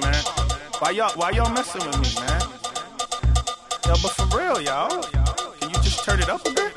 man. Why y'all, why y'all messing with me, man? Yo, but for real, y'all, can you just turn it up a bit?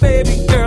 Well,